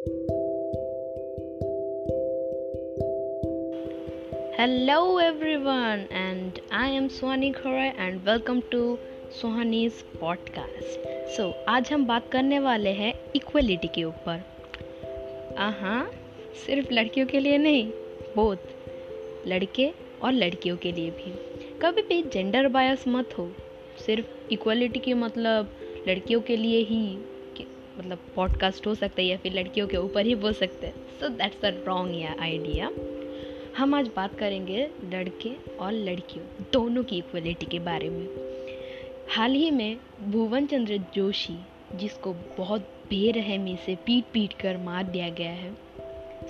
Hello everyone, and I am Swani Khora and welcome to Sohani's podcast. So, आज हम बात करने वाले हैं इक्वलिटी के ऊपर। हाँ सिर्फ़ लड़कियों के लिए नहीं बहुत लड़के और लड़कियों के लिए भी। कभी भी जेंडर बायस मत हो, सिर्फ़ इक्वलिटी के मतलब लड़कियों के लिए ही। मतलब पॉडकास्ट हो सकता है या फिर लड़कियों के ऊपर ही बोल सकते हैं। So that's a wrong idea हम आज बात करेंगे लड़के और लड़कियों दोनों की इक्वलिटी के बारे में। हाल ही में भुवन चंद्र जोशी जिसको बहुत बेरहमी से पीट पीट कर मार दिया गया है।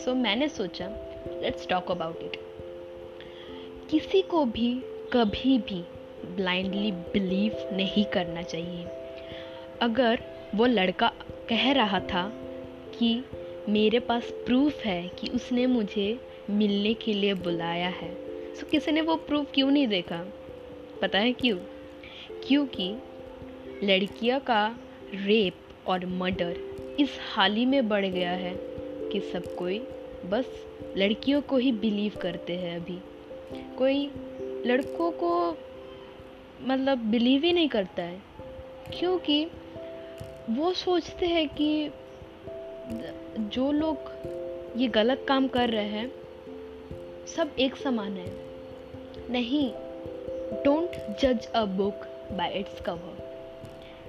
सो so, मैंने सोचा लेट्स टॉक अबाउट इट किसी को भी कभी भी ब्लाइंडली बिलीव नहीं करना चाहिए। अगर वो लड़का कह रहा था कि मेरे पास प्रूफ है कि उसने मुझे मिलने के लिए बुलाया है सो so, किसी ने वो प्रूफ क्यों नहीं देखा? पता है क्यों? क्योंकि लड़कियों का रेप और मर्डर इस हाल ही में बढ़ गया है कि सब कोई बस लड़कियों को ही बिलीव करते हैं अभी। कोई लड़कों को मतलब बिलीव ही नहीं करता है क्योंकि वो सोचते हैं कि जो लोग ये गलत काम कर रहे हैं, सब एक समान है। नहीं डोंट जज a book by its cover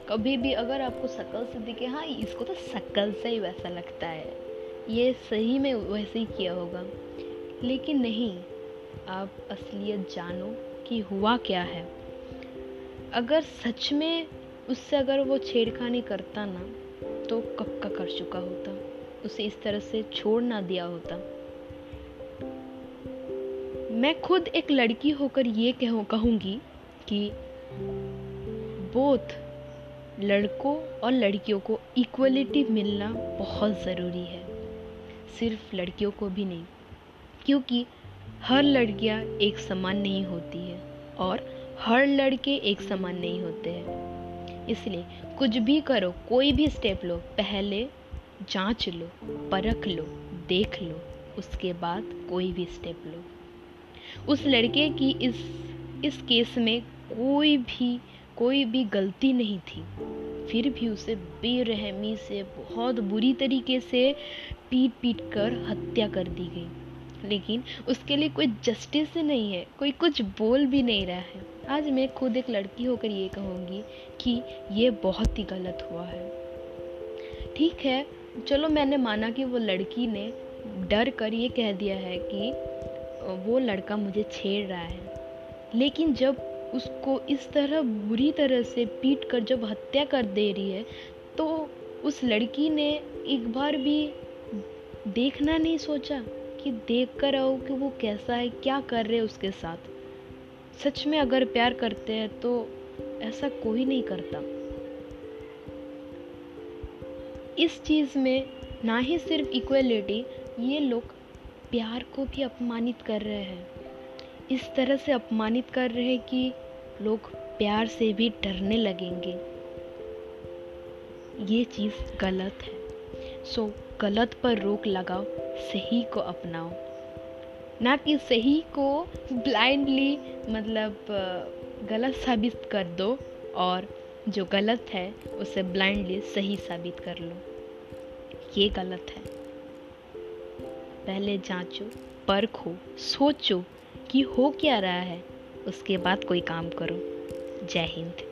कभी भी अगर आपको शक्ल से दिखे हाँ इसको तो शकल से ही वैसा लगता है। ये सही में वैसे ही किया होगा। लेकिन नहीं, आप असलियत जानो कि हुआ क्या है। अगर सच में उससे अगर वो छेड़खानी करता ना तो कब का कर चुका होता। उसे इस तरह से छोड़ ना दिया होता। मैं खुद एक लड़की होकर ये कहूँ, कहूँगी कि बोथ लड़कों और लड़कियों को इक्वलिटी मिलना बहुत ज़रूरी है। सिर्फ़ लड़कियों को भी नहीं, क्योंकि हर लड़कियाँ एक समान नहीं होती है और हर लड़के एक समान नहीं होते हैं। इसलिए कुछ भी करो, कोई भी स्टेप लो, पहले जाँच लो, परख लो, देख लो, उसके बाद कोई भी स्टेप लो। उस लड़के की इस इस केस में कोई भी कोई भी गलती नहीं थी। फिर भी उसे बेरहमी से, बहुत बुरी तरीके से पीट पीट कर हत्या कर दी गई। लेकिन उसके लिए कोई जस्टिस नहीं है, कोई कुछ बोल भी नहीं रहा है। आज मैं खुद एक लड़की होकर ये कहूँगी कि ये बहुत ही गलत हुआ है। ठीक है, चलो मैंने माना कि वो लड़की ने डर कर ये कह दिया है कि वो लड़का मुझे छेड़ रहा है। लेकिन जब उसको इस तरह बुरी तरह से पीट कर जब हत्या कर दे रही है तो उस लड़की ने एक बार भी देखना नहीं सोचा कि देख कर आओ कि वो कैसा है, क्या कर रहे उसके साथ। सच में अगर प्यार करते हैं तो ऐसा कोई नहीं करता। इस चीज़ में ना ही सिर्फ़ इक्वलिटी ये लोग प्यार को भी अपमानित कर रहे हैं। इस तरह से अपमानित कर रहे हैं कि लोग प्यार से भी डरने लगेंगे। ये चीज़ गलत है। सो, गलत पर रोक लगाओ, सही को अपनाओ। ना कि सही को ब्लाइंडली मतलब गलत साबित कर दो और जो गलत है, उसे ब्लाइंडली सही साबित कर लो। ये गलत है। पहले जांचो, परखो सोचो कि हो क्या रहा है। उसके बाद कोई काम करो। जय हिंद।